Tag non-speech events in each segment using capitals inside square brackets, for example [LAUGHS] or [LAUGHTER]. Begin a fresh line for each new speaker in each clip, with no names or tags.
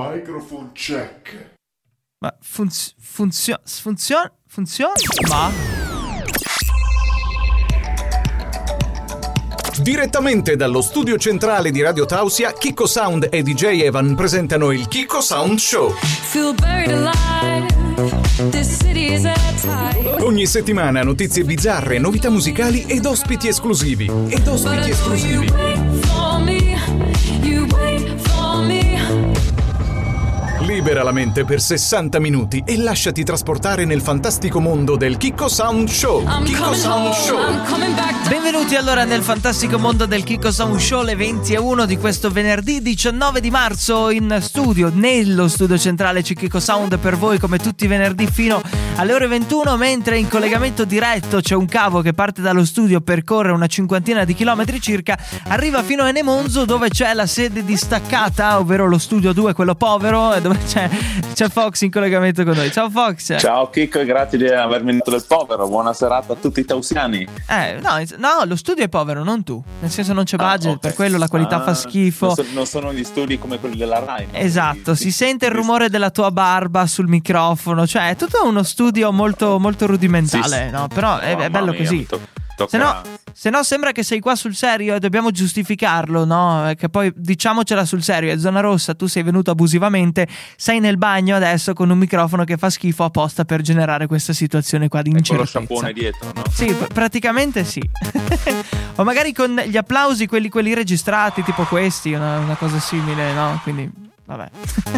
Microphone check.
Ma funz- funziona? Funziona? Funziona? Ma?
Direttamente dallo studio centrale di Radio Tausia, Kiko Sound e DJ Evan presentano il Kiko Sound Show. Ogni settimana notizie bizzarre, novità musicali ed ospiti esclusivi. Ed ospiti esclusivi. Libera la mente per 60 minuti e lasciati trasportare nel fantastico mondo del Kiko Sound Show.
I'm
Kiko Sound
home.
Show.
Benvenuti allora nel fantastico mondo del Kiko Sound Show, le 20 e 1 di questo venerdì 19 di marzo in studio, nello studio centrale c'è Kiko Sound per voi come tutti i venerdì fino alle ore 21, mentre in collegamento diretto c'è un cavo che parte dallo studio, percorre una cinquantina di chilometri circa, arriva fino a Enemonzo dove c'è la sede distaccata, ovvero lo studio 2, quello povero, dove c'è, c'è Fox in collegamento con noi. Ciao Fox!
Ciao e grazie di avermi detto del povero. Buona serata a tutti i tausiani.
Eh, no, ins- no, lo studio è povero, non tu. Nel senso non c'è
Ah,
budget,
ok.
per quello la qualità
Ah,
fa schifo.
Non, so- non sono gli studi come quelli della Rai. no?
Esatto, si sente il rumore della tua barba sul microfono, cioè è tutto uno studio molto, molto rudimentale,
Sì, sì.
no? Però è, è bello
mia,
così.
mi to- tocca-
Se no, se no sembra che sei qua sul serio e dobbiamo giustificarlo, no? Eh, Che poi diciamocela sul serio, è zona rossa, tu sei venuto abusivamente, sei nel bagno adesso con un microfono che fa schifo apposta per generare questa situazione qua di
E con lo
incertezza.
sciampone dietro, no?
Sì, pr- praticamente sì. [LAUGHS] o magari con gli applausi, quelli, quelli registrati, tipo questi, una, una cosa simile, no? Quindi, vabbè.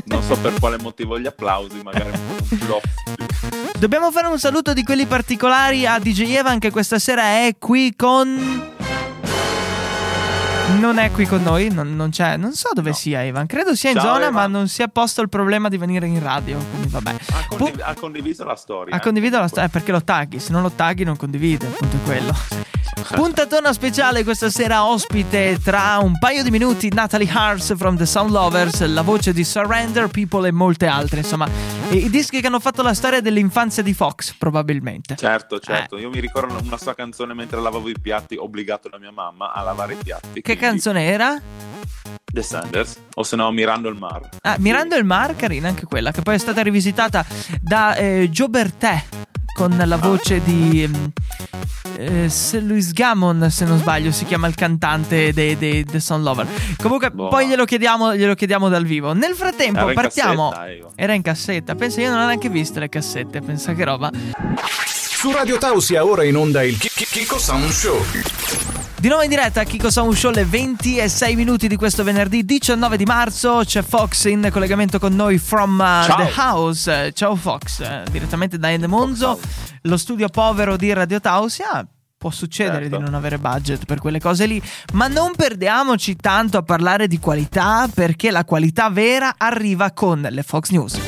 Non so per [LAUGHS] quale motivo gli applausi, magari un flop.
Dobbiamo fare un saluto di quelli particolari a DJ Evan che questa sera è qui con... Non è qui con noi, non, non c'è, non so dove
No.
sia Evan, credo sia in
Ciao,
zona
Evan.
ma non si è posto il problema di venire in radio, quindi vabbè.
Ha, condiv- ha condiviso la storia.
Ha
eh.
condiviso la storia perché lo tagli, se non lo tagli non condivide, appunto è quello. [LAUGHS] Puntatona speciale questa sera ospite tra un paio di minuti Natalie Hars from the Sound Lovers, la voce di Surrender People e molte altre, insomma, i, dischi che hanno fatto la storia dell'infanzia di Fox, probabilmente.
Certo, certo.
Eh.
Io mi ricordo una sua canzone mentre lavavo i piatti, obbligato da mia mamma a lavare i piatti.
Che canzone era?
The Sanders. O se no, Mirando il mar.
Ah, Mirando il Mar, carina anche quella, che poi è stata rivisitata da eh, Joe Bertè con la voce di ehm, eh, se- Louis Gammon, se non sbaglio, si chiama il cantante dei, dei The Sound Lover. Comunque,
Boh.
poi glielo chiediamo, glielo chiediamo dal vivo. Nel frattempo,
Era in
partiamo.
cassetta.
Era in cassetta. Pensa, io non ho neanche visto le cassette. Pensa che roba.
Su Radio Tausia ora in onda il Ki- Ki- Kiko Sound Show.
Di nuovo in diretta a Kiko Sound Show le 20 e 6 minuti di questo venerdì 19 di marzo. C'è Fox in collegamento con noi from uh. The House. Ciao Fox, eh, direttamente da Endemonzo, lo studio povero di Radio Tausia. Può succedere
Certo.
di non avere budget per quelle cose lì, ma non perdiamoci tanto a parlare di qualità perché la qualità vera arriva con le Fox News.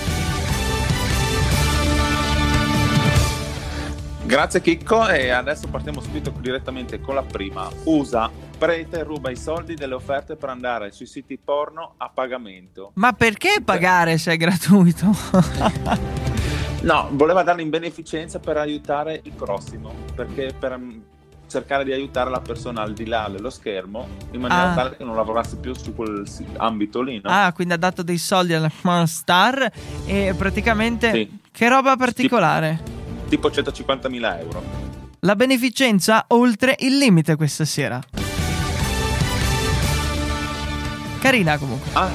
Grazie Chicco e adesso partiamo subito direttamente con la prima. USA, prete ruba i soldi delle offerte per andare sui siti porno a pagamento.
Ma perché pagare se è gratuito? [LAUGHS]
No, voleva darli in beneficenza per aiutare il prossimo, perché per cercare di aiutare la persona al di là dello schermo in maniera
Ah.
tale che non lavorasse più su quel ambito lì, no?
Ah, quindi ha dato dei soldi alla Star e praticamente
Sì.
che roba particolare.
Tipo 150.000 euro.
La beneficenza oltre il limite questa sera. Carina comunque.
Ah,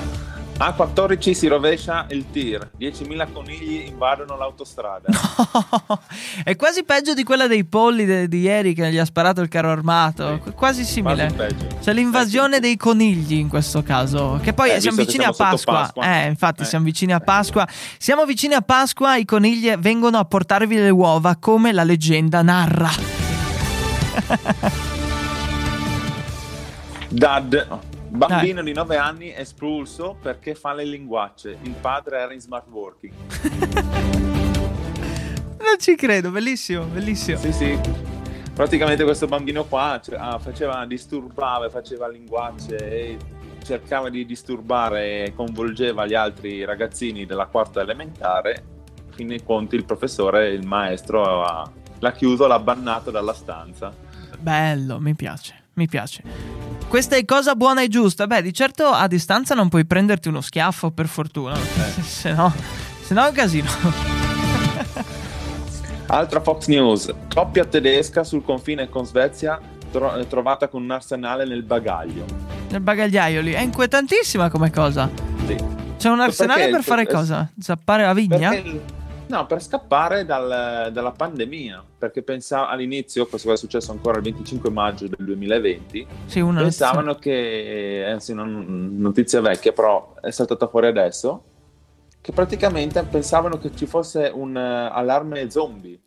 a 14 si rovescia il tir, 10.000 conigli invadono l'autostrada. [LAUGHS]
È quasi peggio di quella dei polli de- di ieri che gli ha sparato il carro armato.
Sì.
Qu- Quasi simile.
Quasi.
C'è l'invasione
Eh, sì.
dei conigli in questo caso. Che poi
Eh,
siamo vicini a
siamo sotto
Pasqua.
Pasqua.
Eh, infatti,
Eh.
siamo vicini a Pasqua. Siamo vicini a Pasqua. I conigli vengono a portarvi le uova come la leggenda narra.
Dad, bambino di 9 anni espulso perché fa le linguacce. Il padre era in smart working. [LAUGHS]
Non ci credo, bellissimo, bellissimo.
Sì, sì. Praticamente questo bambino qua cioè, ah, faceva, disturbava, faceva linguacce e cercava di disturbare e coinvolgeva gli altri ragazzini della quarta elementare. Fin dei conti il professore, il maestro, ha- l'ha chiuso, l'ha bannato dalla stanza.
Bello, mi piace. mi piace. Questa è cosa buona e giusta. Beh, di certo a distanza non puoi prenderti uno schiaffo, per fortuna. [LAUGHS] se no, se no è un casino.
Altra Fox News, coppia tedesca sul confine con Svezia tro- eh, trovata con un arsenale nel bagaglio.
Nel bagagliaio lì. È inquietantissima come cosa.
Sì.
C'è un arsenale
Perché-
per fare
eh,
cosa? Zappare la vigna?
Perché- no, per scappare dal- dalla pandemia, perché pensavo all'inizio, questo è successo ancora il 25 maggio del 2020,
Sì, una
pensavano che, eh, sì, non- notizia vecchia, però è saltata fuori adesso, che praticamente pensavano che ci fosse un eh, allarme zombie.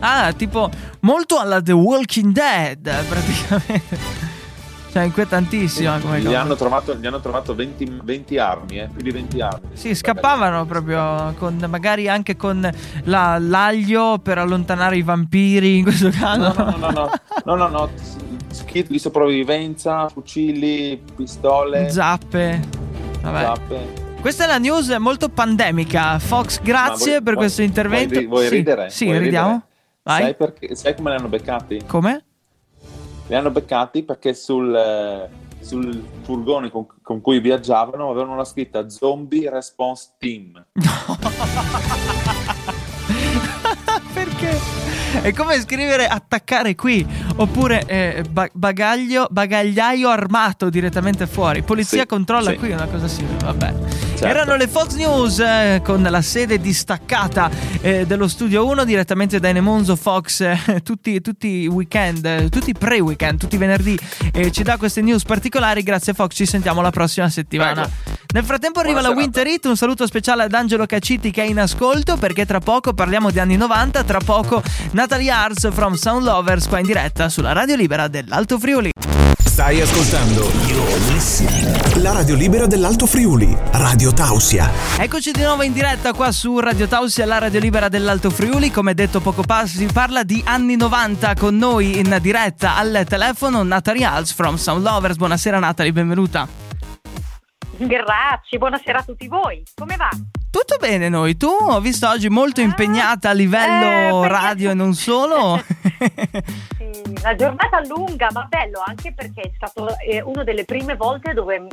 Ah, tipo molto alla The Walking Dead, praticamente. Cioè, inquietantissima come
gli,
cosa.
hanno trovato, gli hanno trovato 20, 20 armi, eh, più di 20 armi.
Sì, scappavano proprio con magari anche con la- l'aglio per allontanare i vampiri in questo caso.
No, no, no, no, no, no, no, kit di sopravvivenza, fucili, pistole,
Zappe. Vabbè.
zappe.
Questa è la news molto pandemica. Fox, grazie
Ma vuoi-
per
vuoi-
questo intervento.
Vuoi, vuoi
Sì,
ridere?
Sì,
Vuoi
ridiamo.
ridere? Sai, perché, sai come li hanno beccati?
Come?
Li hanno beccati perché sul, eh, sul furgone con, con cui viaggiavano avevano la scritta Zombie Response Team. [LAUGHS]
Perché? È come scrivere attaccare qui oppure eh, ba- bagaglio, bagagliaio armato direttamente fuori. Polizia
Sì,
controlla
sì.
qui una cosa simile. Vabbè.
Certo.
Erano le Fox News eh, con la sede distaccata eh, dello studio 1 direttamente da Enemonzo Fox eh, [LAUGHS] tutti, tutti i weekend, eh, tutti i pre-weekend, tutti i venerdì eh, ci dà queste news particolari. Grazie Fox, ci sentiamo la prossima settimana.
Prego.
Nel frattempo arriva
Buona
la
serata.
Winter Hit, un saluto speciale ad Angelo Cacciti che è in ascolto perché tra poco parliamo di anni 90, tra poco Natalie Arts from Sound Lovers qua in diretta sulla Radio Libera dell'Alto Friuli.
Stai ascoltando la radio libera dell'Alto Friuli, Radio Tausia.
Eccoci di nuovo in diretta qua su Radio Tausia, la radio libera dell'Alto Friuli. Come detto poco fa, si parla di anni 90 con noi in diretta al telefono Natalie Arts from Sound Lovers. Buonasera Natalie, benvenuta.
Grazie, buonasera a tutti voi. Come va?
Tutto bene noi? Tu ho visto oggi molto impegnata a livello
eh,
radio e non solo. [LAUGHS]
Sì, la giornata lunga, ma bello anche perché è stato eh, una delle prime volte dove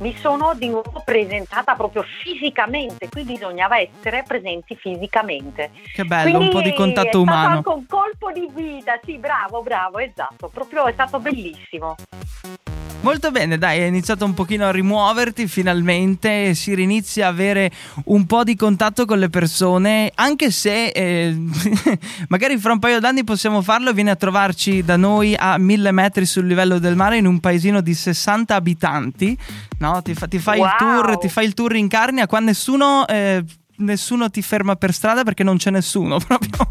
mi sono di nuovo presentata proprio fisicamente, qui bisognava essere presenti fisicamente.
che bello, un
Quindi
po' di
è
contatto
stato
umano.
anche un colpo di vita, sì, bravo, bravo, esatto, proprio è stato bellissimo.
Molto bene, dai, hai iniziato un pochino a rimuoverti finalmente, si rinizia a avere un po' di contatto con le persone, anche se eh, [LAUGHS] magari fra un paio d'anni possiamo farlo vieni a trovarci da noi a mille metri sul livello del mare in un paesino di 60 abitanti, no? Ti, fa- ti fai il
Wow.
tour, ti fai il tour in Carnia, qua nessuno... eh, Nessuno ti ferma per strada perché non c'è nessuno, [LAUGHS] proprio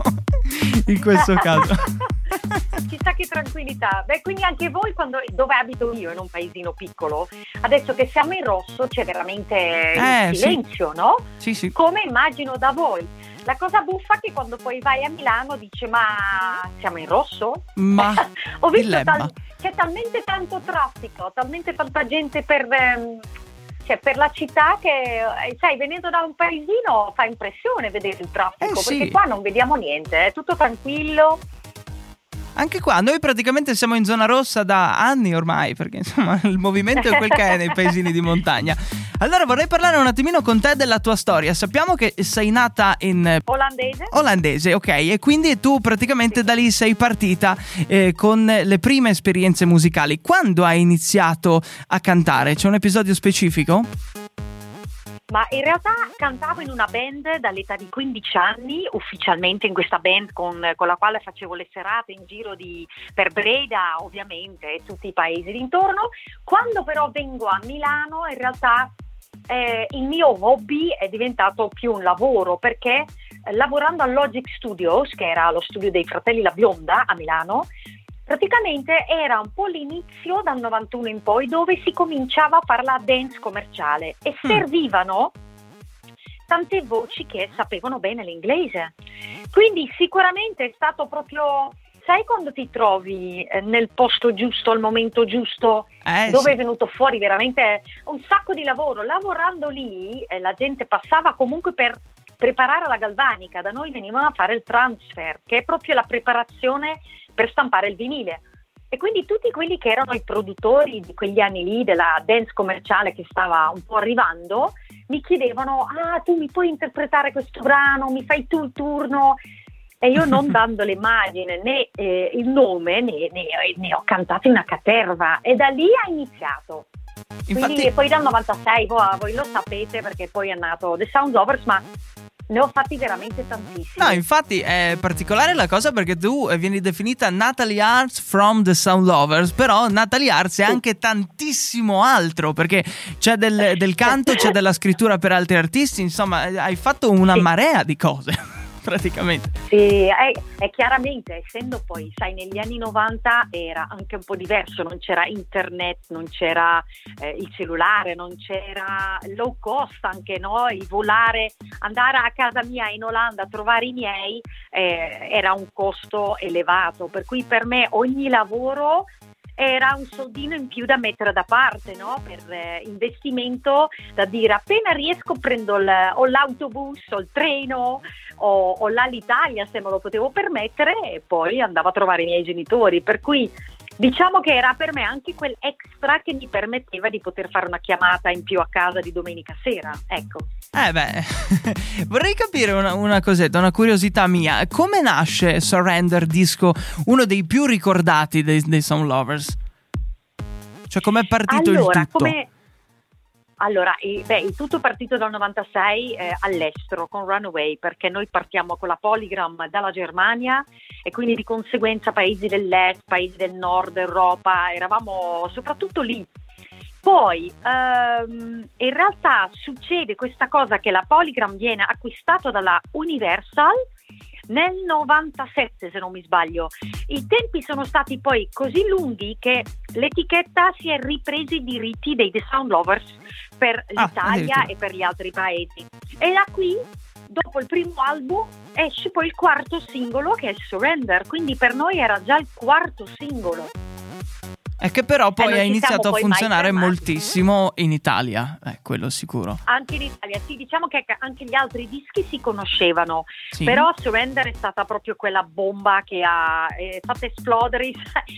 in questo caso. [LAUGHS] [LAUGHS]
Chissà che tranquillità. Beh, quindi anche voi, quando, dove abito io, in un paesino piccolo, adesso che siamo in rosso c'è veramente
Eh,
il
sì.
silenzio, no?
Sì, sì.
Come immagino da voi. La cosa buffa è che quando poi vai a Milano dice ma siamo in rosso?
Ma [LAUGHS]
Ho visto tal- c'è talmente tanto traffico, talmente tanta gente per, ehm, cioè, per la città che, eh, sai, venendo da un paesino fa impressione vedere il traffico,
Eh, sì.
perché qua non vediamo niente, è tutto tranquillo.
Anche qua, noi praticamente siamo in zona rossa da anni ormai, perché insomma [LAUGHS] il movimento è quel che è nei paesini di montagna. Allora vorrei parlare un attimino con te della tua storia. Sappiamo che sei nata in
Olandese?
olandese, ok? E quindi tu praticamente da lì sei partita eh, con le prime esperienze musicali. Quando hai iniziato a cantare? C'è un episodio specifico?
Ma in realtà cantavo in una band dall'età di 15 anni, ufficialmente in questa band con, con la quale facevo le serate in giro di, per Breda, ovviamente, e tutti i paesi d'intorno. Quando però vengo a Milano, in realtà eh, il mio hobby è diventato più un lavoro perché eh, lavorando al Logic Studios, che era lo studio dei fratelli La Bionda a Milano, praticamente era un po' l'inizio dal 91 in poi dove si cominciava a fare la dance commerciale e
Mm.
servivano tante voci che sapevano bene l'inglese. Quindi sicuramente è stato proprio, sai quando ti trovi eh, nel posto giusto, al momento giusto,
Eh,
dove
sì.
è venuto fuori veramente un sacco di lavoro. Lavorando lì eh, la gente passava comunque per preparare la galvanica, da noi venivano a fare il transfer, che è proprio la preparazione per stampare il vinile. E quindi tutti quelli che erano i produttori di quegli anni lì della dance commerciale che stava un po' arrivando, mi chiedevano, ah tu mi puoi interpretare questo brano, mi fai tu il turno? E io non [LAUGHS] dando l'immagine né eh, il nome ne, ne- ne ho cantate una caterva e da lì ha iniziato. Quindi
Infatti,
poi dal 96, voi, voi lo sapete perché poi è nato The Sound Lovers, ma ne ho fatti veramente tantissimi.
No, infatti è particolare la cosa perché tu eh, vieni definita Natalie Arts from the Sound Lovers, però Natalie Arts è anche tantissimo altro perché c'è del, del canto, c'è della scrittura per altri artisti, insomma hai fatto una marea di cose praticamente.
Sì, è, è chiaramente, essendo poi, sai, negli anni 90 era anche un po' diverso, non c'era internet, non c'era eh, il cellulare, non c'era low cost anche, no? Il volare, andare a casa mia in Olanda a trovare i miei eh, era un costo elevato, per cui per me ogni lavoro era un soldino in più da mettere da parte, no? Per eh, investimento da dire appena riesco prendo il- o l'autobus o il treno o, o l'Alitalia se me lo potevo permettere e poi andavo a trovare i miei genitori. Per cui diciamo che era per me anche quel extra che mi permetteva di poter fare una chiamata in più a casa di domenica sera. Ecco.
Eh beh, [LAUGHS] vorrei capire una, una cosetta, una curiosità mia. Come nasce Surrender Disco, uno dei più ricordati dei, dei Sound Lovers? Cioè, com'è partito
allora,
il tutto?
come... Allora, eh, beh, il tutto è partito dal 96 eh, all'estero con Runaway perché noi partiamo con la Polygram dalla Germania e quindi di conseguenza paesi dell'est, paesi del nord Europa, eravamo soprattutto lì. Poi ehm, in realtà succede questa cosa che la Polygram viene acquistato dalla Universal nel 97 se non mi sbaglio. I tempi sono stati poi così lunghi che l'etichetta si è ripresa i diritti dei The Sound Lovers per
Ah,
l'Italia e per gli altri paesi. E da qui, dopo il primo album, esce poi il quarto singolo che è Surrender, quindi per noi era già il quarto singolo.
È che però poi
non
ha iniziato a funzionare moltissimo in Italia, eh, quello sicuro.
Anche in Italia, sì, diciamo che anche gli altri dischi si conoscevano,
Sì.
Però Surrender è stata proprio quella bomba che ha eh, fatto esplodere i,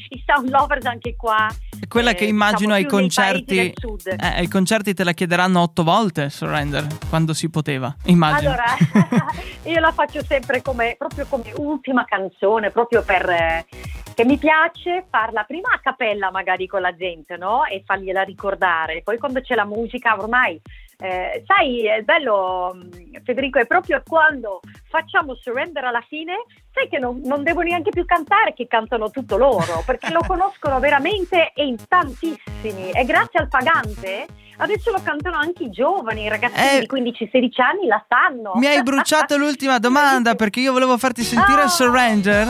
i Sound Lovers anche qua.
È quella
eh,
che immagino
diciamo
ai concerti. Eh, ai concerti te la chiederanno otto volte Surrender quando si poteva, immagino.
Allora, [LAUGHS] io la faccio sempre come, proprio come ultima canzone, proprio per eh, che mi piace farla prima a cappella magari con la gente, no? E fargliela ricordare. Poi quando c'è la musica, ormai, eh, sai, è bello, mh, Federico, è proprio quando facciamo surrender alla fine, sai che non, non devo neanche più cantare, che cantano tutto loro, perché lo [LAUGHS] conoscono veramente e in tantissimi. E grazie al pagante. Adesso lo cantano anche i giovani, i ragazzini
Eh,
di 15-16 anni la sanno.
Mi hai bruciato l'ultima domanda [LAUGHS] perché io volevo farti sentire
Ah.
Surrender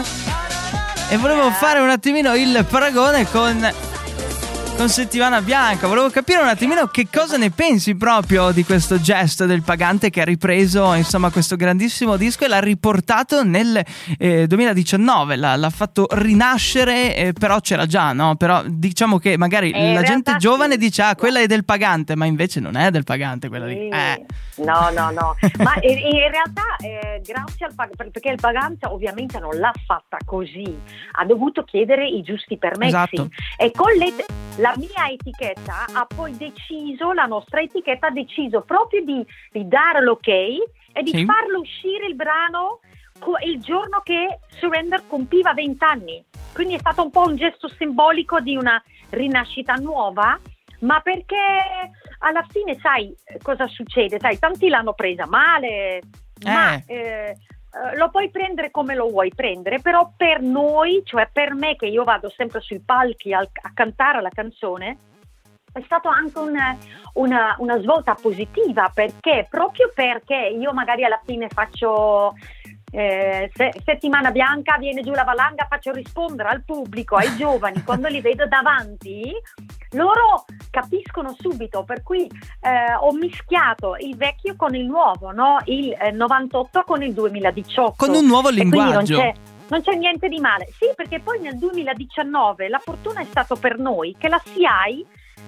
e volevo fare un attimino il paragone con, con Settimana Bianca. Volevo capire un attimino che cosa ne pensi proprio di questo gesto del pagante che ha ripreso insomma questo grandissimo disco e l'ha riportato nel eh, 2019. L'ha, l'ha fatto rinascere, eh, però c'era già, no? Però diciamo che magari
Eh,
la gente giovane
sì.
dice ah quella è del pagante, ma invece non è del pagante quella lì. Eh.
No, no, no. Ma [LAUGHS] in, in realtà, eh, grazie al pagante, perché il pagante ovviamente non l'ha fatta così, ha dovuto chiedere i giusti permessi.
Esatto.
E con le- la mia etichetta ha poi deciso, la nostra etichetta ha deciso proprio di, di dare l'ok e di
Sì.
farlo uscire il brano co- il giorno che Surrender compiva 20 anni. Quindi è stato un po' un gesto simbolico di una rinascita nuova, ma perché alla fine sai cosa succede? Sai, tanti l'hanno presa male, ma
Eh.
eh, eh, lo puoi prendere come lo vuoi prendere, però per noi, cioè per me che io vado sempre sui palchi al- a cantare la canzone, è stato anche un- una, una svolta positiva perché proprio perché io magari alla fine faccio eh, se- settimana bianca, viene giù la valanga, faccio rispondere al pubblico, ai [LAUGHS] giovani, quando li vedo davanti, loro capiscono subito, per cui eh, ho mischiato il vecchio con il nuovo, no? il eh, 98 con il 2018.
Con un nuovo linguaggio.
non c'è niente di male. Sì, perché poi nel 2019 la fortuna è stata per noi che la SIAI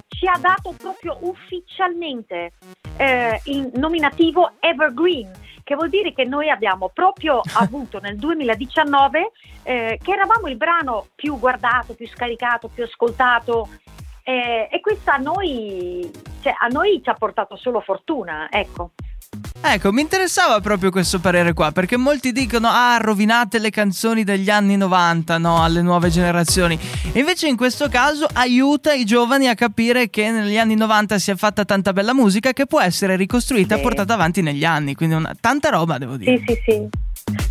ci ha dato proprio ufficialmente eh, il nominativo Evergreen, che vuol dire che noi abbiamo proprio [LAUGHS] avuto nel 2019 eh, che eravamo il brano più guardato, più scaricato, più ascoltato eh, e questo a noi, cioè, a noi ci ha portato solo fortuna, ecco.
Ecco, mi interessava proprio questo parere qua, perché molti dicono, ah, rovinate le canzoni degli anni 90, no, alle nuove generazioni. E invece in questo caso aiuta i giovani a capire che negli anni 90 si è fatta tanta bella musica che può essere ricostruita e portata avanti negli anni, quindi una, tanta roba devo dire.
Sì, sì, sì.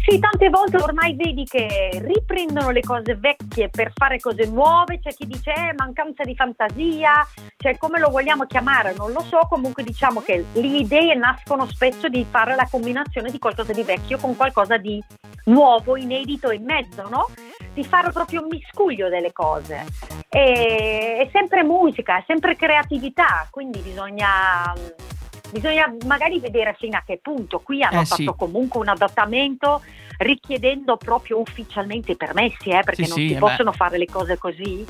Sì, tante volte ormai vedi che riprendono le cose vecchie per fare cose nuove, c'è chi dice eh, mancanza di fantasia, cioè come lo vogliamo chiamare, non lo so, comunque diciamo che le idee nascono spesso di fare la combinazione di qualcosa di vecchio con qualcosa di nuovo, inedito in mezzo, no? Di fare proprio un miscuglio delle cose. E, è sempre musica, è sempre creatività, quindi bisogna... Bisogna magari vedere fino a che punto. Qui hanno
Eh,
fatto
sì.
comunque un adattamento richiedendo proprio ufficialmente i permessi, eh, perché
Sì,
non
sì,
si
eh
possono fare le cose così.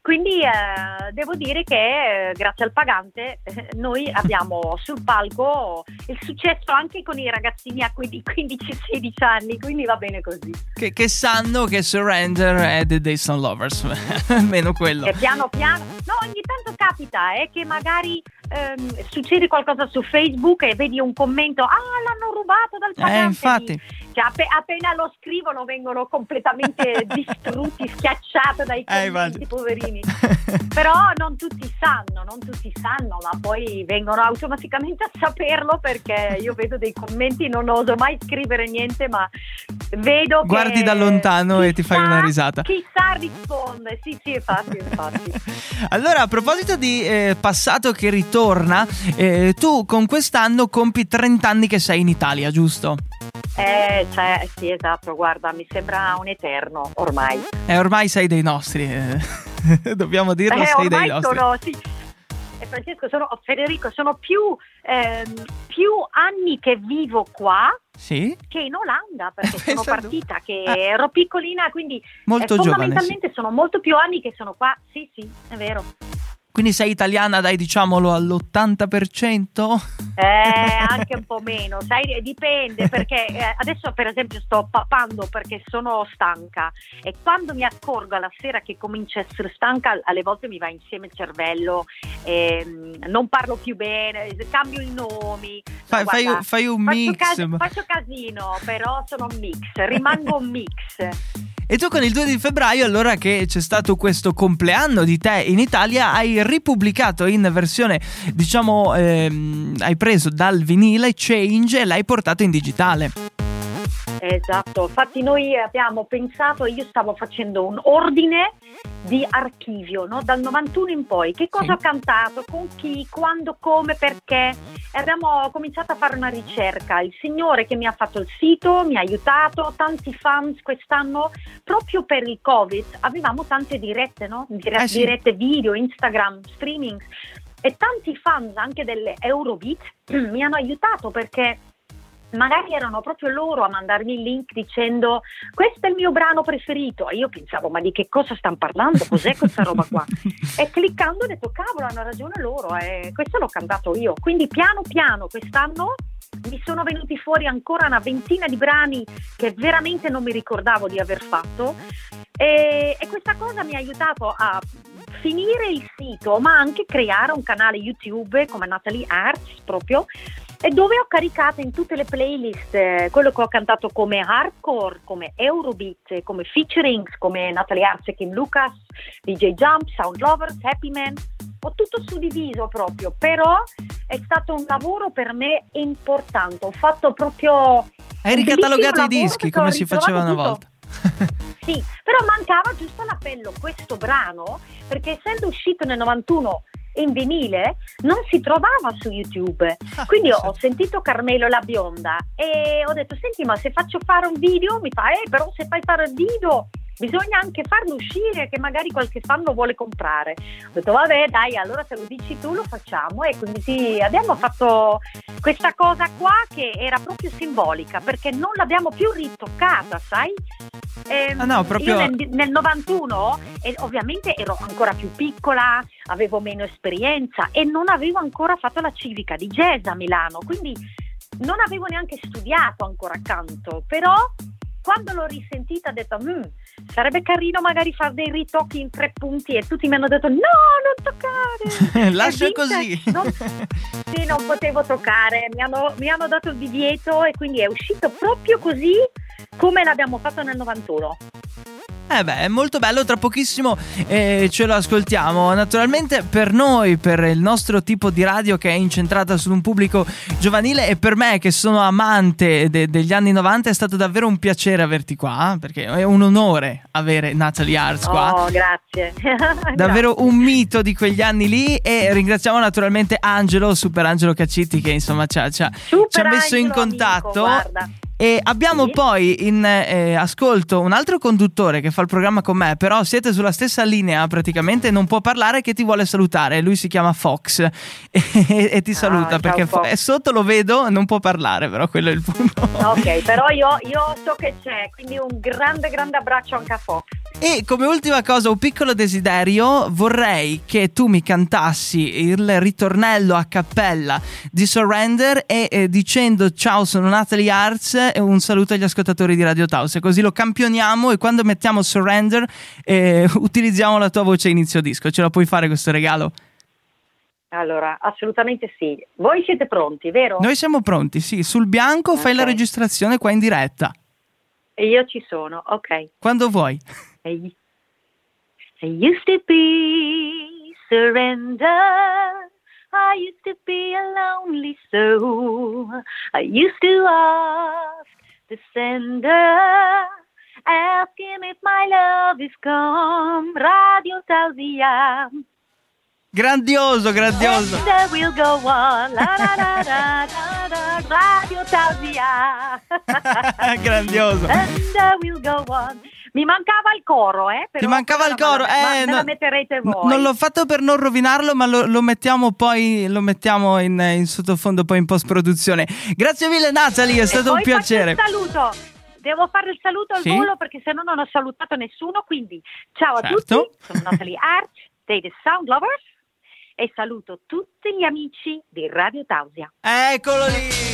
Quindi eh, devo dire che eh, grazie al pagante eh, noi [LAUGHS] abbiamo sul palco il successo anche con i ragazzini a 15-16 anni, quindi va bene così.
Che, che sanno che Surrender è The Dayson Lovers, [LAUGHS] almeno quello.
E piano piano, no, ogni tanto capita eh, che magari ehm, succede qualcosa su Facebook e vedi un commento, ah l'hanno rubato dal pagante.
Eh, infatti.
Cioè, appe- appena lo scrivono vengono completamente [LAUGHS] distrutti, schiacciati dai
Eh,
commenti, poverini. [LAUGHS] Però non tutti sanno, non tutti sanno, ma poi vengono automaticamente a saperlo perché io vedo dei commenti, non oso mai scrivere niente, ma vedo
Guardi da lontano e ti fai
chissà-
una risata.
Chissà risponde, sì sì, infatti, infatti. [LAUGHS]
Allora, a proposito di eh, passato che ritorna, eh, tu con quest'anno compi 30 anni che sei in Italia, giusto?
Eh, cioè, sì, esatto, guarda, mi sembra un eterno ormai.
E ormai sei dei nostri, eh. [LAUGHS] dobbiamo dirlo,
Eh,
sei dei nostri.
sono, sì. E Francesco, sono, Federico, sono più, ehm, più anni che vivo qua
Sì?
che in Olanda, perché [LAUGHS] sono
Pensavo-
partita [LAUGHS] che ero piccolina, quindi
Molto
eh,
giovane,
fondamentalmente sono molto più anni che sono qua. Sì, sì, è vero.
Quindi sei italiana, dai, diciamolo all'80%?
Eh, [LAUGHS] anche un po' meno, sai, dipende perché eh, adesso per esempio sto papando perché sono stanca e quando mi accorgo alla sera che comincio a essere stanca alle volte mi va insieme il cervello, ehm, non parlo più bene, cambio i nomi.
Fai, fai
guarda,
un- fai un
faccio
mix.
cas- faccio casino, però sono un mix, rimango un mix. [LAUGHS]
E tu con il 2 di febbraio, allora che c'è stato questo compleanno di te in Italia, hai ripubblicato in versione, diciamo, ehm, hai preso dal vinile Change e l'hai portato in digitale.
Esatto, infatti noi abbiamo pensato, io stavo facendo un ordine di archivio no? dal 91 in poi, che cosa
Sì.
ho cantato, con chi, quando, come, perché? E abbiamo cominciato a fare una ricerca, il signore che mi ha fatto il sito mi ha aiutato, tanti fans quest'anno, proprio per il covid avevamo tante dirette, no? Dire-
Eh sì.
dirette video, Instagram, streaming. E tanti fans anche delle Eurobeat [CLEARS THROAT] mi hanno aiutato perché magari erano proprio loro a mandarmi il link dicendo questo è il mio brano preferito e io pensavo ma di che cosa stanno parlando? Cos'è questa roba qua? [LAUGHS] E cliccando ho detto cavolo hanno ragione loro e questo l'ho cantato io quindi piano piano quest'anno mi sono venuti fuori ancora una ventina di brani che veramente non mi ricordavo di aver fatto. E, e questa cosa mi ha aiutato a finire il sito ma anche creare un canale YouTube come Natalie Arts proprio e dove ho caricato in tutte le playlist eh, quello che ho cantato come hardcore, come Eurobeat, come featurings, come Natalie Arce, Kim Lucas, DJ Jump, Sound Lovers, Happy Man. Ho tutto suddiviso proprio, però è stato un lavoro per me importante. Ho fatto proprio.
Hai ricatalogato i dischi come si faceva una
tutto.
volta. [LAUGHS]
Sì, però mancava giusto l'appello, questo brano, perché essendo uscito nel 91 in vinile, non si trovava su YouTube.
Ah,
Quindi ho, ho sentito Carmelo la bionda e ho detto, senti, ma se faccio fare un video, mi fa, eh, però se fai fare il video bisogna anche farlo uscire, che magari qualche fan lo vuole comprare. Ho detto, vabbè, dai, allora se lo dici tu lo facciamo e quindi sì, abbiamo fatto questa cosa qua che era proprio simbolica, perché non l'abbiamo più ritoccata, sai?
Ah, no, proprio-
Io nel, nel 91 e ovviamente ero ancora più piccola, avevo meno esperienza e non avevo ancora fatto la civica di jazz a Milano, quindi non avevo neanche studiato ancora canto, però quando l'ho risentita ho detto, "Mm, sarebbe carino magari fare dei ritocchi in tre punti e tutti mi hanno detto, no, non toccare. [LAUGHS]
Lascia così.
non- [LAUGHS] sì, non potevo toccare, mi hanno, mi hanno dato il divieto e quindi è uscito proprio così come l'abbiamo fatto nel 91.
Eh beh, è molto bello, tra pochissimo eh, ce lo ascoltiamo. Naturalmente per noi, per il nostro tipo di radio che è incentrata su un pubblico giovanile e per me che sono amante de- degli anni 90 è stato davvero un piacere averti qua, perché è un onore avere Natalie Arts qua.
Oh, grazie. [LAUGHS]
Davvero un mito di quegli anni lì e ringraziamo naturalmente Angelo, Super Angelo Caccitti che insomma ci ha, ci ha-
Super
ci ha messo in
amico,
contatto.
guarda.
E abbiamo
Sì.
poi in eh, ascolto un altro conduttore che fa il programma con me, però siete sulla stessa linea praticamente, non può parlare che ti vuole salutare. Lui si chiama Fox [LAUGHS] e, e ti saluta
Ah, ciao,
perché è sotto lo vedo, non può parlare, però quello è il punto.
Ok, però [LAUGHS] io, io so che c'è, quindi un grande, grande abbraccio anche a Fox.
E come ultima cosa, un piccolo desiderio, vorrei che tu mi cantassi il ritornello a cappella di Surrender e eh, dicendo ciao sono Natalie Arts e un saluto agli ascoltatori di Radio Taos, così lo campioniamo e quando mettiamo Surrender eh, utilizziamo la tua voce inizio disco. Ce la puoi fare questo regalo?
Allora, assolutamente sì. Voi siete pronti, vero?
Noi siamo pronti, sì, sul bianco fai la registrazione qua in diretta,
E io ci sono, ok.
quando vuoi.
I, I used to be surrender. I used to be a lonely soul. I used to ask the sender, ask him if my love is gone. Radio Tausia.
Grandioso, grandioso.
And we'll go on. La, la, la, la, la, la, Radio Tausia. [LAUGHS]
grandioso.
And uh, we'll go on. Mi mancava il coro, eh?
Ti
però
mancava il coro, eh, no-
metterete voi.
non l'ho fatto per non rovinarlo, ma lo, lo mettiamo poi lo mettiamo in, in sottofondo poi in post produzione. Grazie mille Natalie, è stato un piacere.
il saluto. Devo fare il saluto al
Sì?
volo perché se no non ho salutato nessuno. Quindi ciao a
Certo.
tutti, sono Natalie Arch dei The Sound Lovers e saluto tutti gli amici di Radio Tausia.
Eccolo lì.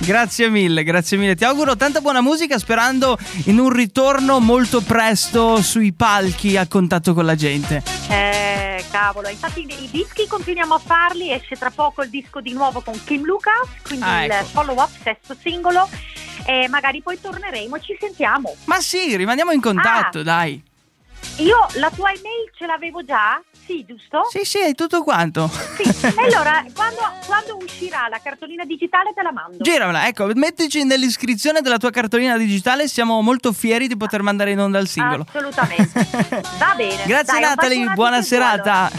Grazie mille, grazie mille. Ti auguro tanta buona musica sperando in un ritorno molto presto sui palchi a contatto con la gente.
Eh, cavolo, infatti i, dischi continuiamo a farli, esce tra poco il disco di nuovo con Kim Lucas, quindi
Ah,
il
ecco.
follow up, sesto singolo e magari poi torneremo e ci sentiamo.
Ma sì, rimaniamo in contatto,
Ah.
dai.
Io la tua email ce l'avevo già? Sì, giusto?
Sì, sì, hai tutto quanto.
Sì. E allora, quando, quando uscirà la cartolina digitale te la mando.
Giramela, ecco, mettici nell'iscrizione della tua cartolina digitale, siamo molto fieri di poter mandare in onda il singolo.
Assolutamente. [LAUGHS] Va bene.
Grazie
Dai,
Natalie, buona serata.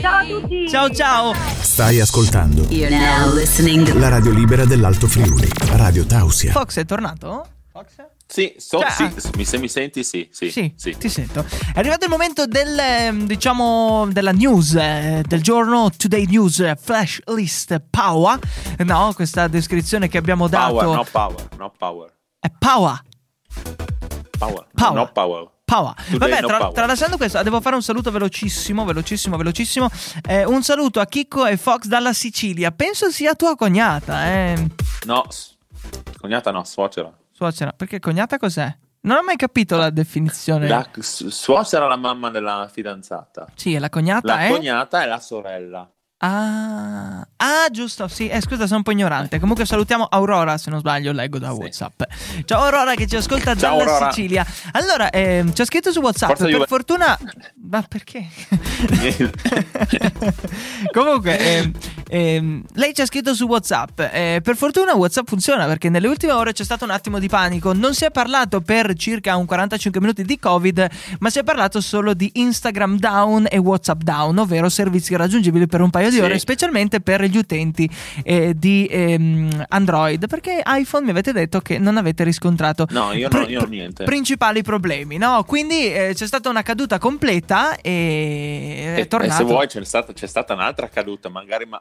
Ciao a tutti.
ciao ciao.
Stai ascoltando
You're now listening to
la radio libera dell'Alto Friuli, Radio Tausia.
Fox è tornato? Fox?
Sì, so-
Cioè,
sì,
ah.
mi, se mi senti sì, sì,
Sì,
sì.
ti sento. È arrivato il momento del, ehm, diciamo, della news, eh, del giorno Today News eh, Flash List Power. No, questa descrizione che abbiamo dato
Power, no power, no power.
è Power.
Power,
Power.
no power.
Power.
Today
Vabbè,
no
tra-
power.
tralasciando questo, devo fare un saluto velocissimo, velocissimo, velocissimo. Eh, un saluto a Chicco e Fox dalla Sicilia. Penso sia tua cognata, eh.
No, cognata no, suocera.
Suocera, perché cognata cos'è? Non ho mai capito la definizione.
La suocera è la mamma della fidanzata.
Sì, è la cognata,
La
eh?
cognata è la sorella.
Ah, ah, giusto, sì, eh, scusa, sono un po' ignorante. Comunque salutiamo Aurora, se non sbaglio, leggo da
Sì.
WhatsApp. Ciao Aurora che ci ascolta
Ciao,
dalla
Aurora.
Sicilia. Allora, ehm, ci ha scritto su WhatsApp,
Forza
per
Juve.
fortuna... Ma perché? [LAUGHS] [LAUGHS] Comunque, ehm, ehm, lei ci ha scritto su WhatsApp. eh, per fortuna WhatsApp funziona perché nelle ultime ore c'è stato un attimo di panico. Non si è parlato per circa un 45 minuti di Covid, ma si è parlato solo di Instagram down e WhatsApp down, ovvero servizi raggiungibili per un paio di
Sì.
ore, specialmente per gli utenti eh, di ehm, Android. Perché iPhone mi avete detto che non avete riscontrato
No, io no- io niente.
principali problemi, no? Quindi eh, c'è stata una caduta completa e è
E, e
tornato.
se vuoi c'è stata, c'è stata un'altra caduta, magari ma-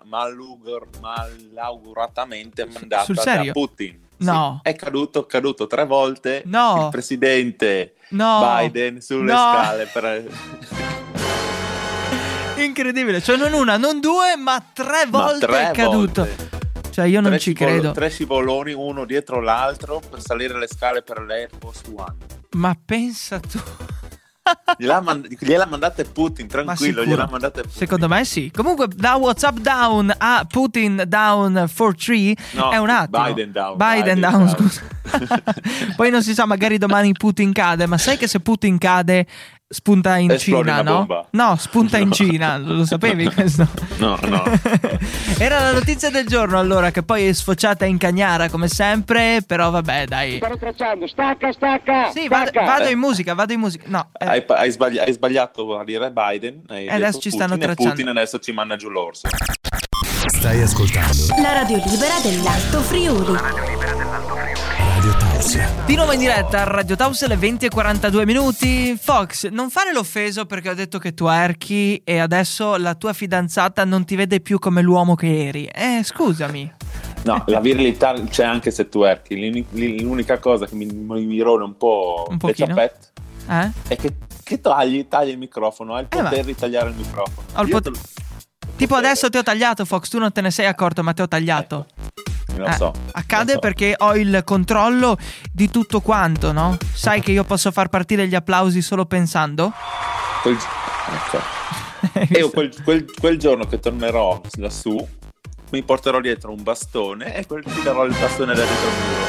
malauguratamente mandata da Putin.
No.
Sì, è caduto, caduto tre volte
No.
il presidente
No.
Biden sulle
No.
scale per... [LAUGHS]
Incredibile, cioè non una, non due, ma tre
Ma
volte
tre
è caduto.
volte.
Cioè, io non
tre
ci
scivolo-
credo.
Tre scivoloni uno dietro l'altro per salire le scale per l'Air Force One.
Ma pensa tu.
Gliel'ha, mand- gliel'ha mandate Putin, tranquillo,
sicuro?
gliel'ha mandate Putin.
Secondo me sì. Comunque, da WhatsApp down a Putin down for three
No,
è un attimo.
Biden down,
Biden
Biden
down,
down.
scusa. [LAUGHS] Poi non si sa, magari domani Putin cade, ma sai che se Putin cade spunta in
Esplode
Cina, no?
bomba.
No, spunta in [LAUGHS]
No.
Cina, lo sapevi questo?
No, no. [LAUGHS]
Era la notizia del giorno allora che poi è sfociata in cagnara come sempre, però vabbè dai.
Sto tracciando, stacca, stacca!
Sì, vado,
stacca.
vado in musica, vado in musica. No, eh,
Hai, hai sbagli- hai sbagliato a dire Biden. Hai
E adesso
detto
ci stanno
Putin, e
tracciando.
Putin adesso ci manda giù l'orso.
Stai ascoltando
La radio libera dell'Alto Friuli.
Radio Tausia.
Di nuovo in diretta a Radio Taus alle 20 e 42 minuti. Fox, non fare l'offeso perché ho detto che tu erchi e adesso la tua fidanzata non ti vede più come l'uomo che eri. Eh, scusami.
No, la virilità c'è anche se tu erchi. L'uni- L'unica cosa che mi, mi rode un po'
Un
le
pochino.
ciappette
Eh?
è che, che tagli, tagli il microfono. Hai il
Eh,
potere di tagliare il microfono.
Ho il pot-
te
Tipo adesso ti ho tagliato, Fox, tu non te ne sei accorto, ma ti ho tagliato.
lo, lo
Eh,
so.
accade
lo so.
perché ho il controllo di tutto quanto, no? Sai che io posso far partire gli applausi solo pensando?
Quel, ecco. E io quel, quel- quel giorno che tornerò lassù, mi porterò dietro un bastone e quel tirerò il bastone da dietro il muro.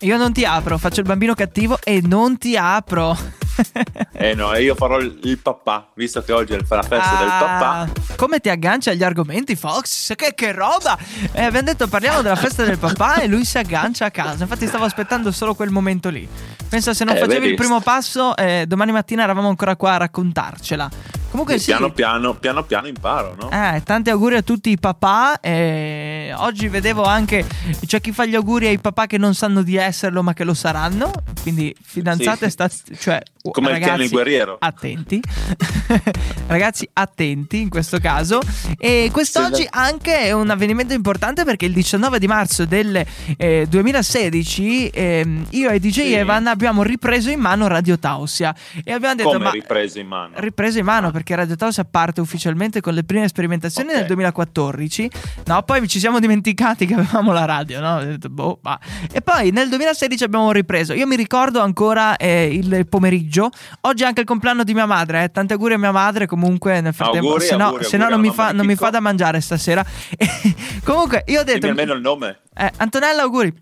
Io non ti apro, faccio il bambino cattivo e non ti apro. [LAUGHS]
Eh no, io farò il, il papà, visto che oggi è la festa del
Ah,
papà.
Come ti aggancia agli argomenti, Fox? Che, che roba! Eh, abbiamo detto parliamo della festa del papà e lui si aggancia a casa. Infatti, stavo aspettando solo quel momento lì. Pensa, se non
Eh,
facevi il primo passo, eh, domani mattina eravamo ancora qua a raccontarcela. Comunque, sì.
piano piano, piano piano imparo, no?
Eh, tanti auguri a tutti i papà. eh, oggi vedevo anche c'è chi fa gli auguri ai papà che non sanno di esserlo, ma che lo saranno. Quindi, fidanzate,
Sì.
sta, cioè,
Come il
ragazzi,
piano il guerriero.
Attenti, [LAUGHS] ragazzi, attenti in questo caso. E quest'oggi
Sì,
anche è un avvenimento importante perché il 19 di marzo del eh, 2016 ehm, io e DJ
Sì.
Evan abbiamo ripreso in mano Radio Tausia e abbiamo detto
Come
ma
ripreso in mano?
ripreso in mano perché Radio Tausia parte ufficialmente con le prime sperimentazioni
Ok.
nel 2014 no poi ci siamo dimenticati che avevamo la radio no? Detto, boh, e poi nel 2016 abbiamo ripreso io mi ricordo ancora eh, il pomeriggio oggi è anche il compleanno di mia madre eh. tanti auguri a mia madre comunque nel frattempo
Auguri,
se no,
auguri,
se no
auguri
non, mi fa, non mi fa da mangiare stasera [LAUGHS] comunque io ho detto
Dimmi almeno il nome.
eh, Antonella auguri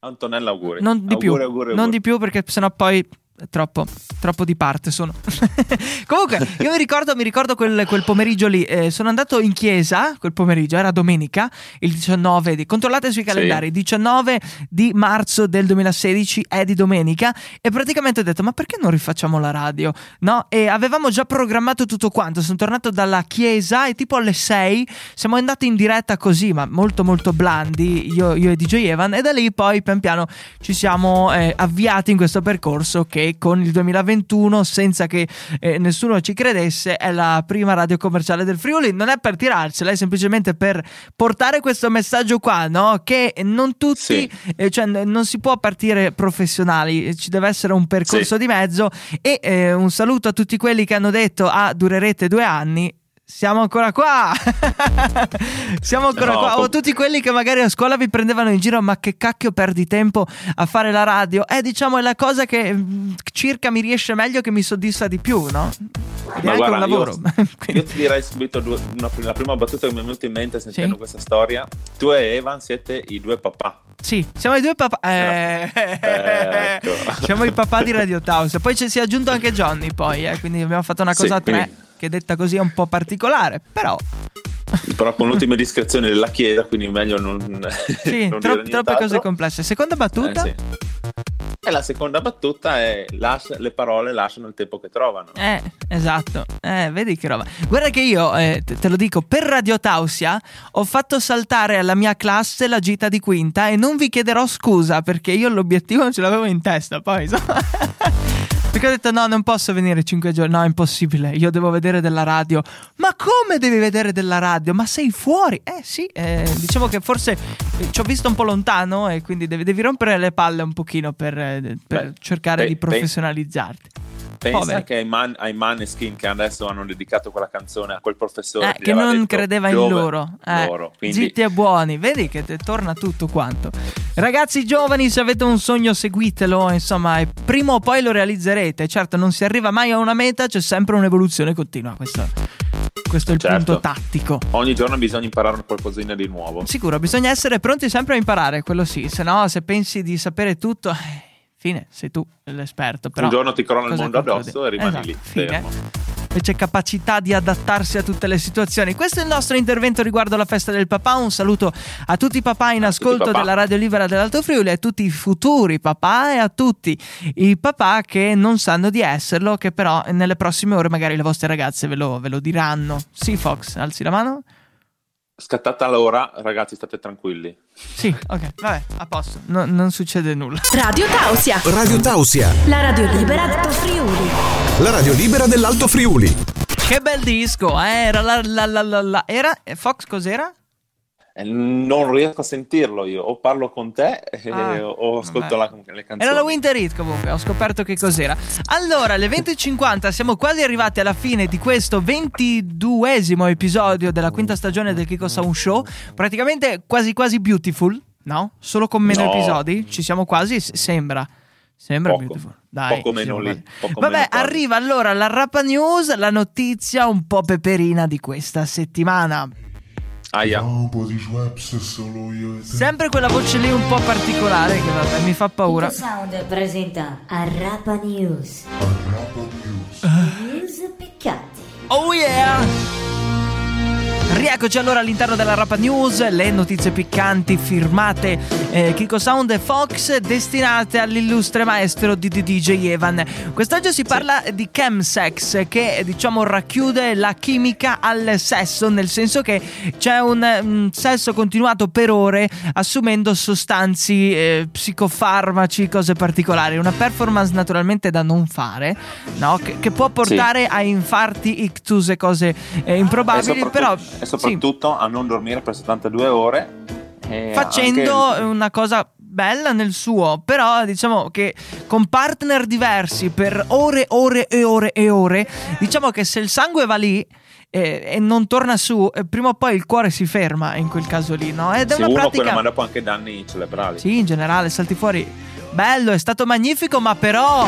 Antonella auguri.
non di più, non di più perché sennò poi troppo, troppo di parte sono. [LAUGHS] Comunque, io mi ricordo, mi ricordo quel, quel pomeriggio lì. eh, sono andato in chiesa quel pomeriggio, era domenica, il 19 di. Controllate sui calendari, 19 di marzo del 2016 è di domenica. E praticamente ho detto: Ma perché non rifacciamo la radio? No? E avevamo già programmato tutto quanto. Sono tornato dalla chiesa e tipo alle 6 siamo andati in diretta così, ma molto molto blandi, io, io e DJ Evan. E da lì poi pian piano ci siamo eh, avviati in questo percorso che con il 2021, senza che eh, nessuno ci credesse, è la prima radio commerciale del Friuli. Non è per tirarcela, è semplicemente per portare questo messaggio qua, no? Che non tutti,
Sì.
eh, cioè non si può partire professionali, eh, ci deve essere un percorso
Sì.
di mezzo. E eh, un saluto a tutti quelli che hanno detto: Ah, durerete due anni. Siamo ancora qua! [LAUGHS] Siamo ancora
No,
qua. O
com-
tutti quelli che magari a scuola vi prendevano in giro, ma che cacchio perdi tempo a fare la radio? Eh, diciamo, è la cosa che mm, circa mi riesce meglio, che mi soddisfa di più, no? È
Ma guarda,
un lavoro.
Io,
Quindi- [LAUGHS]
io ti direi subito due- una- la prima battuta che mi è venuta in mente sentendo
Sì.
questa storia. Tu e Evan siete i due papà.
Sì, siamo i due papà. Eh,
Ecco.
siamo i papà di Radio Taos. Poi ci si è aggiunto anche Johnny, poi, eh, quindi abbiamo fatto una
Sì,
cosa a tre,
quindi-
che detta così è un po' particolare, però
Però con l'ultima discrezione della chiesa, quindi meglio non.
sì,
non
tro- troppe cose complesse. Seconda battuta?
Eh, sì. E la seconda battuta è lascia- le parole lasciano il tempo che trovano.
Eh, esatto. Eh, vedi che roba. Guarda che io, eh, te, lo dico, per Radio Tausia ho fatto saltare alla mia classe la gita di quinta e non vi chiederò scusa perché io l'obiettivo non ce l'avevo in testa poi. insomma. [LAUGHS] Perché ho detto no, non posso venire cinque giorni, no, è impossibile, io devo vedere della radio. Ma come devi vedere della radio? Ma sei fuori? Eh sì, eh, diciamo che forse eh, ci ho visto un po' lontano e quindi devi, devi rompere le palle un pochino per, eh, per
Beh,
cercare
beh,
di professionalizzarti.
Pensa
Poveri.
che ai, Man- ai Maneskin che adesso hanno dedicato quella canzone a quel professore
Eh, che non
detto,
credeva in
"Giove,
loro. Eh,
loro". Quindi
Zitti e buoni, vedi che torna tutto quanto. Ragazzi giovani, se avete un sogno, seguitelo. Insomma, prima o poi lo realizzerete. Certo, non si arriva mai a una meta, c'è sempre un'evoluzione continua. Questo, questo è il
Certo.
punto tattico.
ogni giorno bisogna imparare qualcosina di nuovo.
Sicuro, bisogna essere pronti sempre a imparare, quello sì. Se no, se pensi di sapere tutto, eh, fine, sei tu l'esperto. Però
Un giorno ti crolla il mondo
concludi?
addosso e rimani
Esatto,
lì,
fine.
fermo.
Invece capacità di adattarsi a tutte le situazioni. Questo è il nostro intervento riguardo la festa del papà. Un saluto a tutti i papà in ascolto
papà.
della Radio Libera dell'Alto Friuli, a tutti i futuri papà e a tutti i papà che non sanno di esserlo, che però nelle prossime ore magari le vostre ragazze ve lo, ve lo diranno. Sì, Fox, alzi la mano.
Scattata l'ora, ragazzi, state tranquilli.
Sì, ok, vabbè, a posto, No- non succede nulla.
Radio Tausia,
Radio Tausia,
la radio libera d'Alto Friuli.
la radio libera dell'Alto Friuli.
Che bel disco, eh? Era la, la, la, la, la- Era? eh, Fox cos'era?
Eh, non riesco a sentirlo io, o parlo con te eh,
Ah,
o ascolto la- le canzoni.
Era la Winter Hit comunque, ho scoperto che cos'era. Allora, alle 20.50 siamo quasi arrivati alla fine di questo 22esimo episodio della quinta stagione del Kiko Sound Show. Praticamente quasi quasi beautiful, no? Solo con meno
No.
episodi, ci siamo quasi, sembra. Sembra
Poco.
beautiful. Dai,
Poco meno lì, poco
Vabbè,
meno
arriva allora la Rapa News, la notizia un po' peperina di questa settimana.
Aia.
Un po' di Schweppes solo io e te.
Sempre quella voce lì un po' particolare che vabbè, mi fa paura.
Sound presenta Arrapa News.
Arrapa News.
News piccanti.
Oh yeah! Rieccoci allora all'interno della Rapa News, le notizie piccanti firmate eh, Kiko Sound e Fox destinate all'illustre maestro di di DJ Evan. Quest'oggi si parla di chemsex che diciamo racchiude la chimica al sesso, nel senso che c'è un, mm, sesso continuato per ore assumendo sostanzi eh, psicofarmaci, cose particolari, una performance naturalmente da non fare, no? che, che può portare a infarti, ictus e cose eh, improbabili,
soprattutto,
però
e soprattutto a non dormire per 72 ore.
facendo
anche-
una cosa bella nel suo, però diciamo che con partner diversi per ore, ore e ore e ore, diciamo che se il sangue va lì eh, e non torna su, eh, prima o poi il cuore si ferma in quel caso lì, no? Ed è
Sì,
una
uno
pratica...
quello, ma dopo anche danni cerebrali.
Sì, in generale, salti fuori. Bello, è stato magnifico, ma però.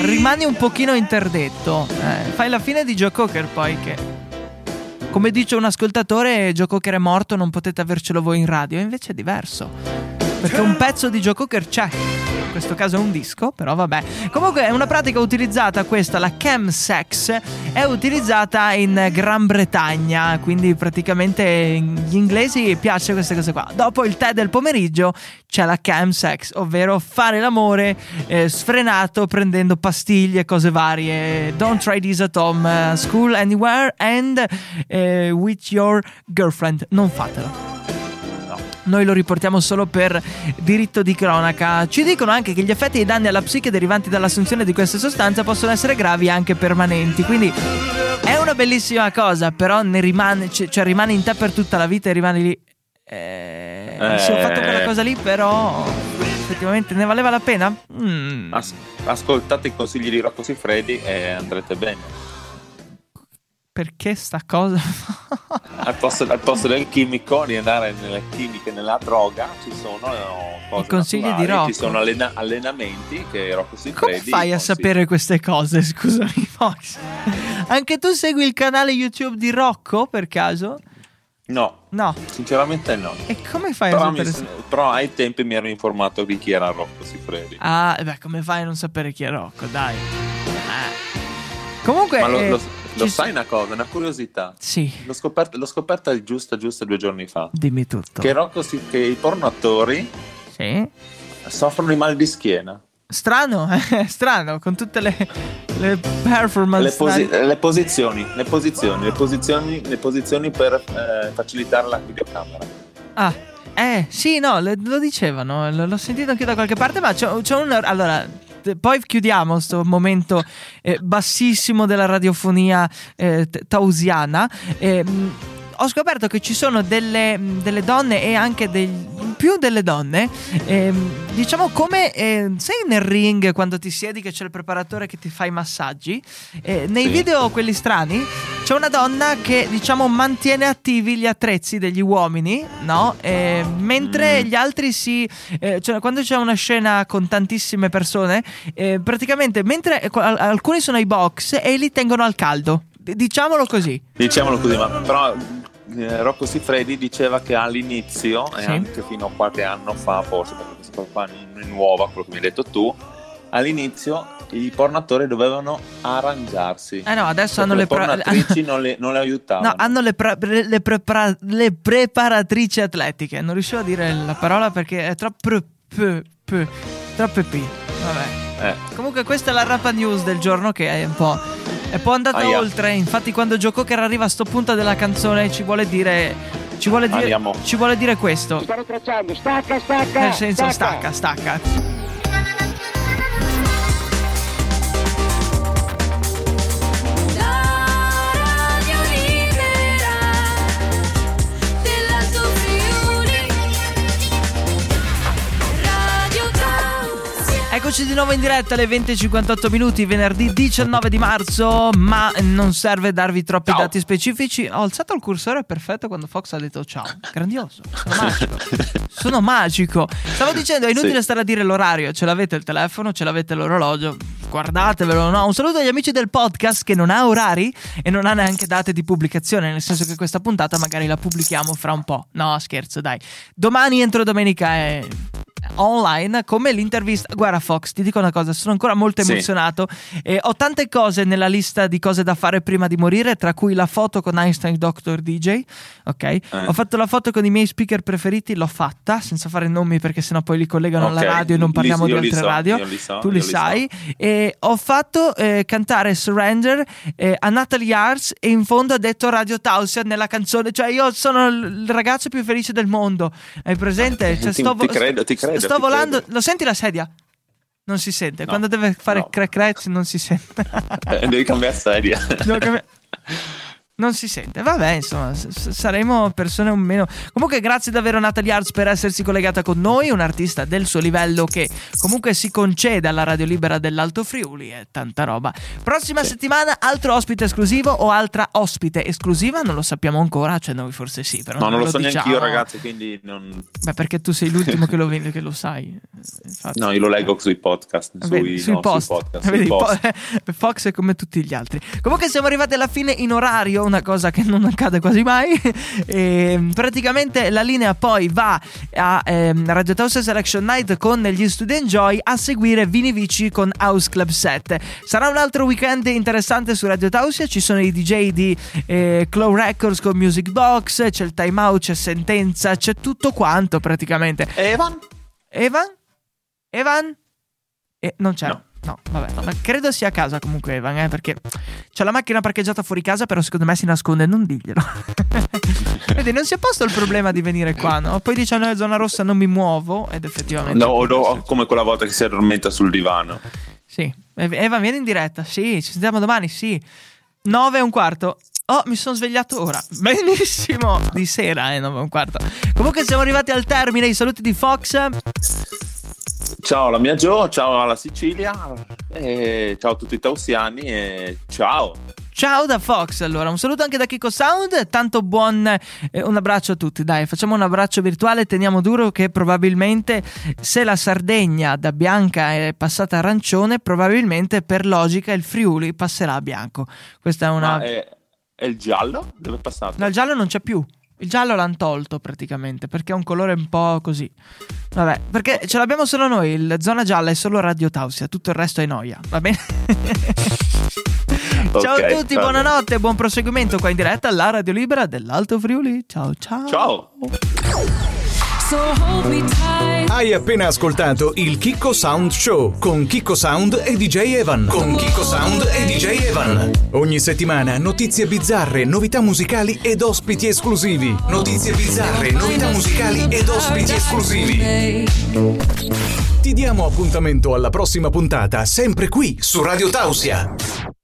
Rimani un pochino interdetto. Eh, fai la fine di Joe Cocker poi che. Come dice un ascoltatore, Joe Cocker è morto, non potete avercelo voi in radio. Invece è diverso. Perché un pezzo di Joe Cocker c'è. In questo caso è un disco, però vabbè. Comunque è una pratica utilizzata questa, la chemsex, è utilizzata in Gran Bretagna, quindi praticamente gli inglesi piace queste cose qua. Dopo il tè del pomeriggio c'è la chemsex, ovvero fare l'amore eh, sfrenato prendendo pastiglie e cose varie. Don't try this at home, uh, school anywhere and eh, with your girlfriend. Non fatelo. Noi lo riportiamo solo per diritto di cronaca. Ci dicono anche che gli effetti e i danni alla psiche derivanti dall'assunzione di queste sostanze possono essere gravi e anche permanenti. Quindi è una bellissima cosa, però ne rimane, cioè, rimane in te per tutta la vita e rimane lì. Eh, Sì, ho fatto quella cosa lì, però effettivamente ne valeva la pena? Mm.
As- ascoltate i consigli di Rocco Siffredi e andrete bene.
Perché sta cosa? [LAUGHS]
Al posto, al posto del chimico, di andare nelle chimiche, nella droga, ci sono eh, cose
I consigli di Rocco.
Ci sono allena- allenamenti che Rocco Siffredi
Come fai a sapere queste cose? [LAUGHS] Scusami, Fox. Anche tu segui il canale YouTube di Rocco per caso?
No,
No.
sinceramente no.
E come fai
Però,
a
mi-
sapere?
però ai tempi mi ero informato di chi era Rocco Siffredi.
Ah, beh, come fai a non sapere chi è Rocco? Dai. Eh. Comunque.
Ma lo,
eh,
lo- lo sai una cosa, una curiosità?
Sì,
L'ho scoperta, l'ho scoperta giusta, giusta due giorni fa.
dimmi tutto.
Che, Rocco si- che i porno attori
Sì.
soffrono di mal di schiena.
Strano, [LAUGHS] eh, strano, con tutte le, le performance.
Le, posi- le posizioni, le posizioni, le posizioni, le posizioni per eh, facilitare la videocamera.
Ah, eh, sì, no, le- lo dicevano, l'ho sentito anche da qualche parte, ma c'è, un... Allora, poi chiudiamo sto momento eh, bassissimo della radiofonia eh, tausiana. Eh, ho scoperto che ci sono delle, mh, delle donne e anche degli, più delle donne, ehm, diciamo come eh, sei nel ring quando ti siedi che c'è il preparatore che ti fa i massaggi, eh, nei
Sì.
video quelli strani c'è una donna che diciamo mantiene attivi gli attrezzi degli uomini, no? Eh, mentre
Mm.
gli altri si... eh, cioè, quando c'è una scena con tantissime persone, eh, praticamente mentre eh, al- alcuni sono ai box e li tengono al caldo. Diciamolo così.
Diciamolo così, ma però eh, Rocco Siffredi diceva che all'inizio,
Sì.
e anche fino a qualche anno fa, forse, perché questa qua non è nuova, quello che mi hai detto tu, all'inizio i pornatori dovevano arrangiarsi.
Eh no, adesso
Perché
hanno le... pra- [LAUGHS]
non le, non le aiutavano.
No, hanno le, pre- le prepara- le preparatrici atletiche. Non riuscivo a dire la parola perché è troppo p, p, troppe p. Vabbè.
Eh,
Comunque questa è la Rapa News del giorno che è un po'... È un po' andata
Aia.
oltre. Infatti quando Joker arriva a sto punto della canzone ci vuole dire... Ci vuole dire, ci vuole dire questo.
Stanno tracciando, stacca, stacca.
Nel senso stacca, stacca.
La
Eccoci di nuovo in diretta alle 20.58 minuti, venerdì 19 di marzo, ma non serve darvi troppi
Ciao.
dati specifici. Ho alzato il cursore perfetto quando Fox ha detto ciao. Grandioso, sono [LAUGHS] magico. sono magico. Stavo dicendo, è inutile
Sì.
stare a dire l'orario, ce l'avete il telefono, ce l'avete l'orologio. Guardatevelo, no? Un saluto agli amici del podcast che non ha orari e non ha neanche date di pubblicazione, nel senso che questa puntata magari la pubblichiamo fra un po'. No, scherzo, dai. Domani entro domenica è online come l'intervista. Guarda, Fox, ti dico una cosa: sono ancora molto
Sì.
emozionato. E ho tante cose nella lista di cose da fare prima di morire, tra cui la foto con Einstein Dr. DJ. Ok, ho fatto la foto con i miei speaker preferiti, l'ho fatta senza fare nomi perché sennò poi li collegano alla
Ok,
radio e non
li-
parliamo
io
di
li
altre
so,
radio.
io li so,
tu li
li so.
sai. E ho fatto eh, cantare Surrender eh, a Natalie Arts e in fondo ha detto Radio Tausia nella canzone. Cioè, io sono il il ragazzo più felice del mondo. Hai presente? Cioè,
Ti-
sto,
ti credo, ti credo,
sto volando.
credo.
Lo senti la sedia? Non si sente.
No,
Quando deve fare
no.
crack crack non si sente.
Eh, devi cambiare sedia.
Devo cambi- [LAUGHS] Non si sente, vabbè, insomma, s- saremo persone un meno. Comunque, grazie davvero a Natalie Arts per essersi collegata con noi, un artista del suo livello che comunque si concede alla Radio Libera dell'Alto Friuli e tanta roba. Prossima
Sì.
settimana, altro ospite esclusivo o altra ospite esclusiva? Non lo sappiamo ancora, cioè noi forse sì, però.
No, non lo so
diciamo.
neanche io, ragazzi, quindi non...
Beh, perché tu sei l'ultimo [LAUGHS] che lo, che lo sai. Infatti.
No, io lo leggo sui podcast.
Vedi,
Sui, no,
post.
sui podcast.
Vedi,
sui post. [LAUGHS]
po- [LAUGHS] Fox è come tutti gli altri. Comunque siamo arrivati alla fine in orario, una cosa che non accade quasi mai. [LAUGHS] E, praticamente la linea poi va a ehm, Radio Tausia Selection Night con gli Student Joy a seguire Vini Vici con House Club 7. Sarà un altro weekend interessante su Radio Tausia, ci sono i DJ di eh, Claw Records con Music Box, c'è il Time Out, c'è Sentenza, c'è tutto quanto praticamente.
Evan?
Evan? Evan? Eh, non c'è. No.
No.
vabbè, ma credo sia a casa comunque Evan, eh, perché c'è la macchina parcheggiata fuori casa, però secondo me si nasconde, non diglielo. [LAUGHS] Vedi, non si è posto il problema di venire qua, no? Poi dice no, è zona rossa, non mi muovo, ed effettivamente...
No, no, come quella volta che si addormenta sul divano.
Sì, Ev- Evan vieni in diretta, sì, ci sentiamo domani, sì. 9 e un quarto. Oh, mi sono svegliato ora. Benissimo. Di sera, eh, 9 e un quarto. Comunque siamo arrivati al termine. I saluti di Fox.
Ciao alla mia Gio, ciao alla Sicilia, ciao a tutti i tausiani e ciao.
Ciao da Fox, allora un saluto anche da Kiko Sound, tanto buon eh, un abbraccio a tutti, dai facciamo un abbraccio virtuale, teniamo duro che probabilmente se la Sardegna da bianca è passata arancione, probabilmente per logica il Friuli passerà a bianco. Questa è una...
Ma è, è il giallo? Dove è passato?
No, il giallo non c'è più. Il giallo l'hanno tolto praticamente perché è un colore un po' così. Vabbè, perché ce l'abbiamo solo noi. Il zona gialla è solo Radio Tausia, tutto il resto è noia. Va bene? [LAUGHS] ciao
Ok,
a tutti,
va bene.
buonanotte, buon proseguimento qua in diretta alla Radio Libera dell'Alto Friuli. Ciao ciao.
Ciao.
Hai appena ascoltato il Kiko Sound Show con Kiko Sound e DJ Evan. Con Kiko Sound e DJ Evan. Ogni settimana notizie bizzarre, novità musicali ed ospiti esclusivi. Notizie bizzarre, novità musicali ed ospiti esclusivi. Ti diamo appuntamento alla prossima puntata, sempre qui su Radio Tausia.